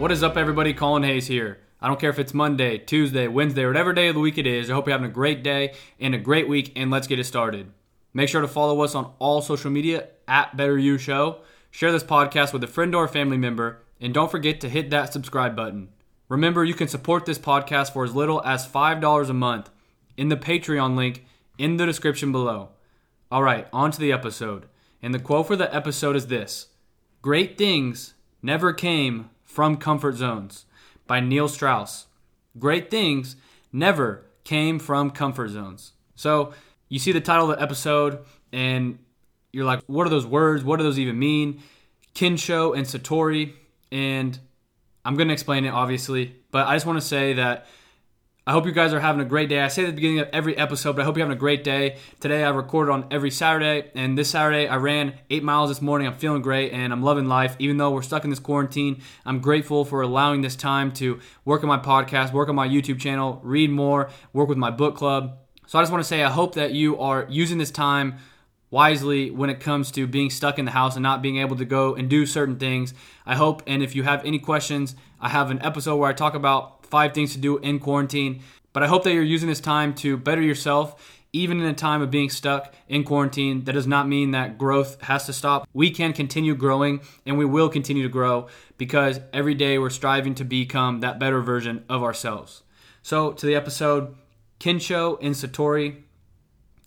What is up, everybody? Colin Hayes here. I don't care if it's Monday, Tuesday, Wednesday, whatever day of the week it is. I hope you're having a great day and a great week, and let's get it started. Make sure to follow us on all social media at Better You Show. Share this podcast with a friend or a family member, and don't forget to hit that subscribe button. Remember, you can support this podcast for as little as $5 a month in the Patreon link in the description below. All right, on to the episode. And the quote for the episode is this Great things never came from comfort zones by Neil Strauss. Great things never came from comfort zones. So, you see the title of the episode and you're like, what are those words? What do those even mean? Kensho and Satori. And I'm going to explain it, obviously, but I just want to say that I hope you guys are having a great day. I say at the beginning of every episode, but I hope you're having a great day. Today I recorded on every Saturday, and this Saturday I ran eight miles this morning. I'm feeling great and I'm loving life. Even though we're stuck in this quarantine, I'm grateful for allowing this time to work on my podcast, work on my YouTube channel, read more, work with my book club. So I just want to say I hope that you are using this time wisely when it comes to being stuck in the house and not being able to go and do certain things. I hope, and if you have any questions, I have an episode where I talk about five things to do in quarantine. But I hope that you're using this time to better yourself. Even in a time of being stuck in quarantine, that does not mean that growth has to stop. We can continue growing and we will continue to grow because every day we're striving to become that better version of ourselves. So, to the episode, Kensho and Satori.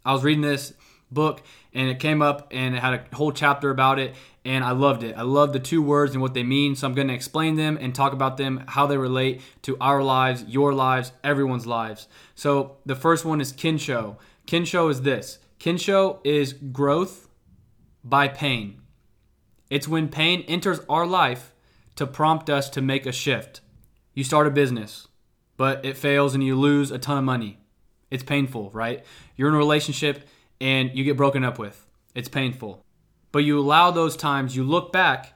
I was reading this book and it came up and it had a whole chapter about it and I loved it. I love the two words and what they mean, so I'm going to explain them and talk about them, how they relate to our lives, your lives, everyone's lives. So the first one is kensho. Kensho is this kensho is growth by pain. It's when pain enters our life to prompt us to make a shift. You start a business, but it fails and you lose a ton of money. It's painful, right? You're in a relationship and you get broken up with. It's painful. But you allow those times, you look back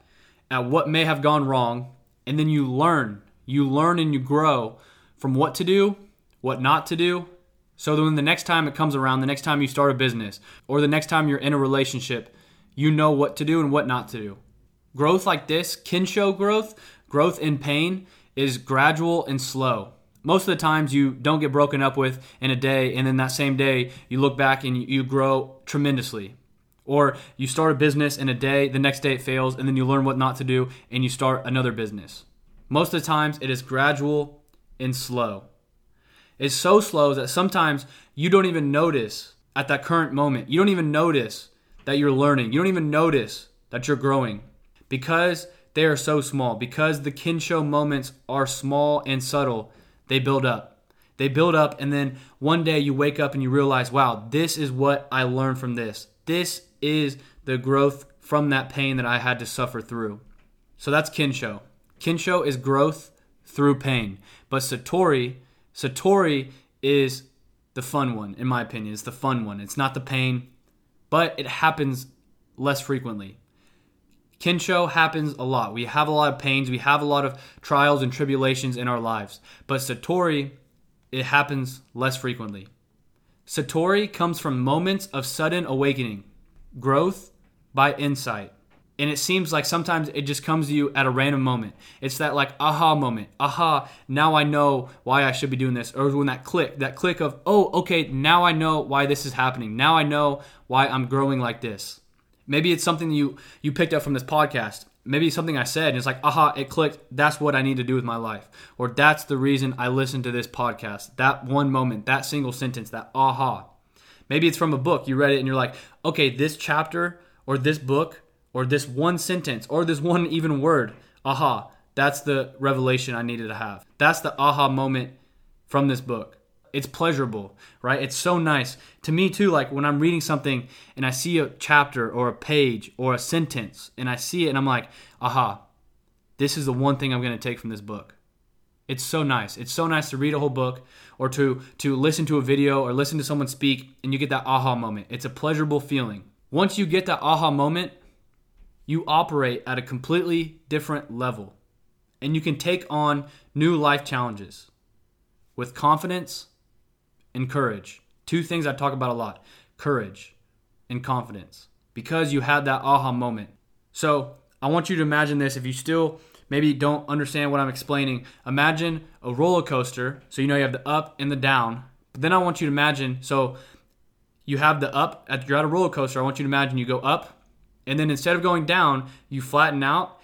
at what may have gone wrong, and then you learn. You learn and you grow from what to do, what not to do. So then the next time it comes around, the next time you start a business, or the next time you're in a relationship, you know what to do and what not to do. Growth like this, kensho growth, growth in pain, is gradual and slow. Most of the times you don't get broken up with in a day, and then that same day you look back and you grow tremendously. Or you start a business in a day, the next day it fails, and then you learn what not to do and you start another business. Most of the times it is gradual and slow. It's so slow that sometimes you don't even notice at that current moment. You don't even notice that you're learning. You don't even notice that you're growing because they are so small. Because the kensho moments are small and subtle, they build up. They build up, and then one day you wake up and you realize, wow, this is what I learned from this. This is the growth from that pain that I had to suffer through. So that's Kensho. Kensho is growth through pain. But Satori, Satori is the fun one, in my opinion. It's the fun one. It's not the pain, but it happens less frequently. Kensho happens a lot. We have a lot of pains, we have a lot of trials and tribulations in our lives. But Satori, it happens less frequently. Satori comes from moments of sudden awakening growth by insight. And it seems like sometimes it just comes to you at a random moment. It's that like aha moment. Aha, now I know why I should be doing this. Or when that click, that click of, oh, okay, now I know why this is happening. Now I know why I'm growing like this. Maybe it's something you you picked up from this podcast. Maybe something I said and it's like, aha, it clicked. That's what I need to do with my life. Or that's the reason I listened to this podcast. That one moment, that single sentence, that aha. Maybe it's from a book. You read it and you're like, okay, this chapter or this book or this one sentence or this one even word, aha, that's the revelation I needed to have. That's the aha moment from this book. It's pleasurable, right? It's so nice. To me, too, like when I'm reading something and I see a chapter or a page or a sentence and I see it and I'm like, aha, this is the one thing I'm going to take from this book. It's so nice. It's so nice to read a whole book or to to listen to a video or listen to someone speak and you get that aha moment. It's a pleasurable feeling. Once you get that aha moment, you operate at a completely different level and you can take on new life challenges with confidence and courage. Two things I talk about a lot courage and confidence because you had that aha moment. So I want you to imagine this if you still maybe don't understand what I'm explaining, imagine a roller coaster. So you know you have the up and the down. But then I want you to imagine so you have the up at you're at a roller coaster. I want you to imagine you go up and then instead of going down, you flatten out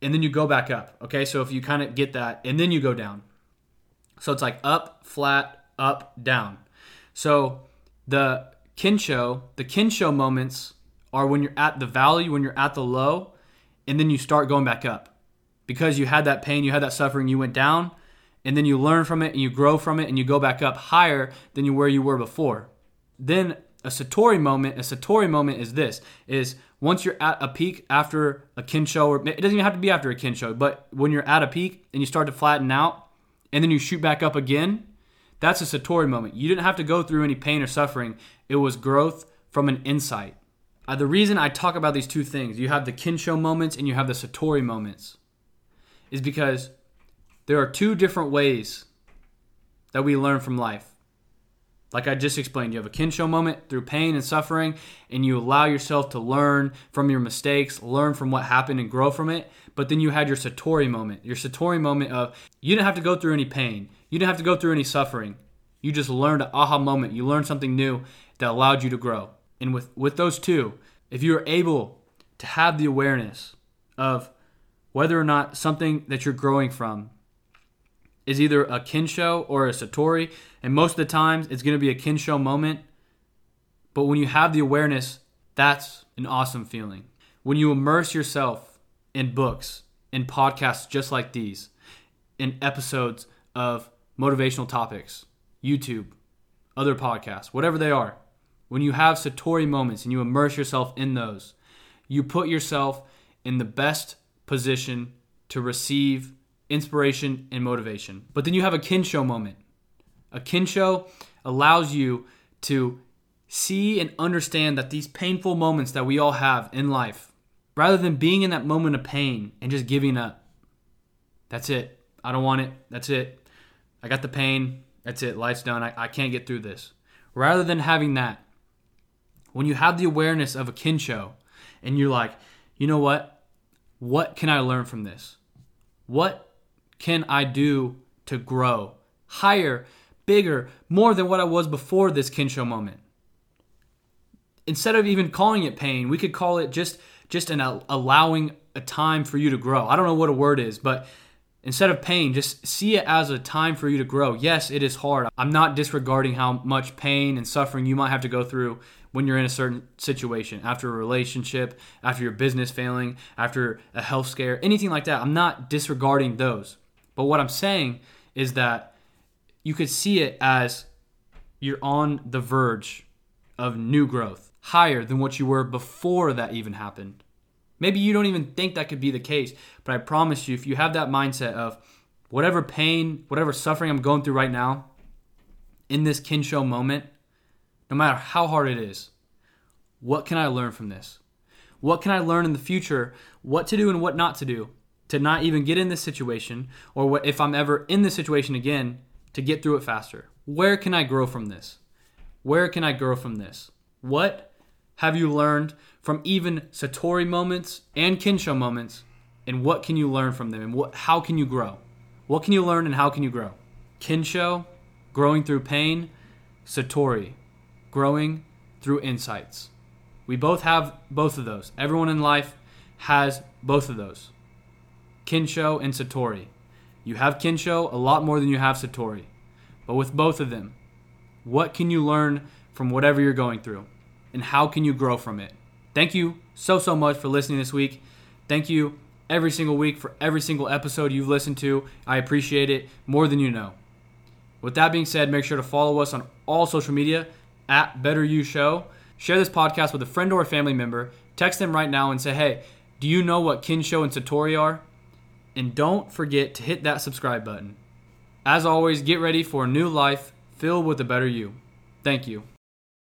and then you go back up. Okay? So if you kind of get that and then you go down. So it's like up, flat, up, down. So the Kensho, the Kensho moments are when you're at the valley, when you're at the low, and then you start going back up. Because you had that pain, you had that suffering, you went down, and then you learn from it and you grow from it and you go back up higher than you where you were before. Then a Satori moment, a Satori moment is this is once you're at a peak after a Kensho, or it doesn't even have to be after a Kensho, but when you're at a peak and you start to flatten out and then you shoot back up again, that's a Satori moment. You didn't have to go through any pain or suffering, it was growth from an insight. Uh, the reason I talk about these two things, you have the Kensho moments and you have the Satori moments, is because there are two different ways that we learn from life. Like I just explained, you have a Kensho moment through pain and suffering, and you allow yourself to learn from your mistakes, learn from what happened, and grow from it. But then you had your Satori moment, your Satori moment of you didn't have to go through any pain, you didn't have to go through any suffering. You just learned an aha moment, you learned something new that allowed you to grow. And with, with those two, if you are able to have the awareness of whether or not something that you're growing from is either a Kensho or a Satori, and most of the times it's going to be a Kensho moment. But when you have the awareness, that's an awesome feeling. When you immerse yourself in books, in podcasts just like these, in episodes of motivational topics, YouTube, other podcasts, whatever they are, when you have Satori moments and you immerse yourself in those, you put yourself in the best position to receive inspiration and motivation. But then you have a Kensho moment. A Kensho allows you to see and understand that these painful moments that we all have in life, rather than being in that moment of pain and just giving up, that's it. I don't want it. That's it. I got the pain. That's it. Life's done. I, I can't get through this. Rather than having that, when you have the awareness of a Kensho and you're like, you know what? What can I learn from this? What can I do to grow higher, bigger, more than what I was before this Kensho moment? Instead of even calling it pain, we could call it just just an allowing a time for you to grow. I don't know what a word is, but instead of pain, just see it as a time for you to grow. Yes, it is hard. I'm not disregarding how much pain and suffering you might have to go through when you're in a certain situation, after a relationship, after your business failing, after a health scare, anything like that. I'm not disregarding those. But what I'm saying is that you could see it as you're on the verge of new growth, higher than what you were before that even happened. Maybe you don't even think that could be the case, but I promise you, if you have that mindset of whatever pain, whatever suffering I'm going through right now, in this kensho moment, no matter how hard it is. What can I learn from this? What can I learn in the future? What to do and what not to do to not even get in this situation, or what, if I'm ever in this situation again, to get through it faster? Where can I grow from this? Where can I grow from this? What have you learned from even Satori moments and Kensho moments, and what can you learn from them, and what, how can you grow? What can you learn and how can you grow? Kensho, growing through pain, Satori, growing through insights. We both have both of those. Everyone in life has both of those Kensho and Satori. You have Kensho a lot more than you have Satori. But with both of them, what can you learn from whatever you're going through? And how can you grow from it? Thank you so, so much for listening this week. Thank you every single week for every single episode you've listened to. I appreciate it more than you know. With that being said, make sure to follow us on all social media at Better You Show. Share this podcast with a friend or a family member. Text them right now and say, hey, do you know what Kensho and Satori are? And don't forget to hit that subscribe button. As always, get ready for a new life filled with a better you. Thank you.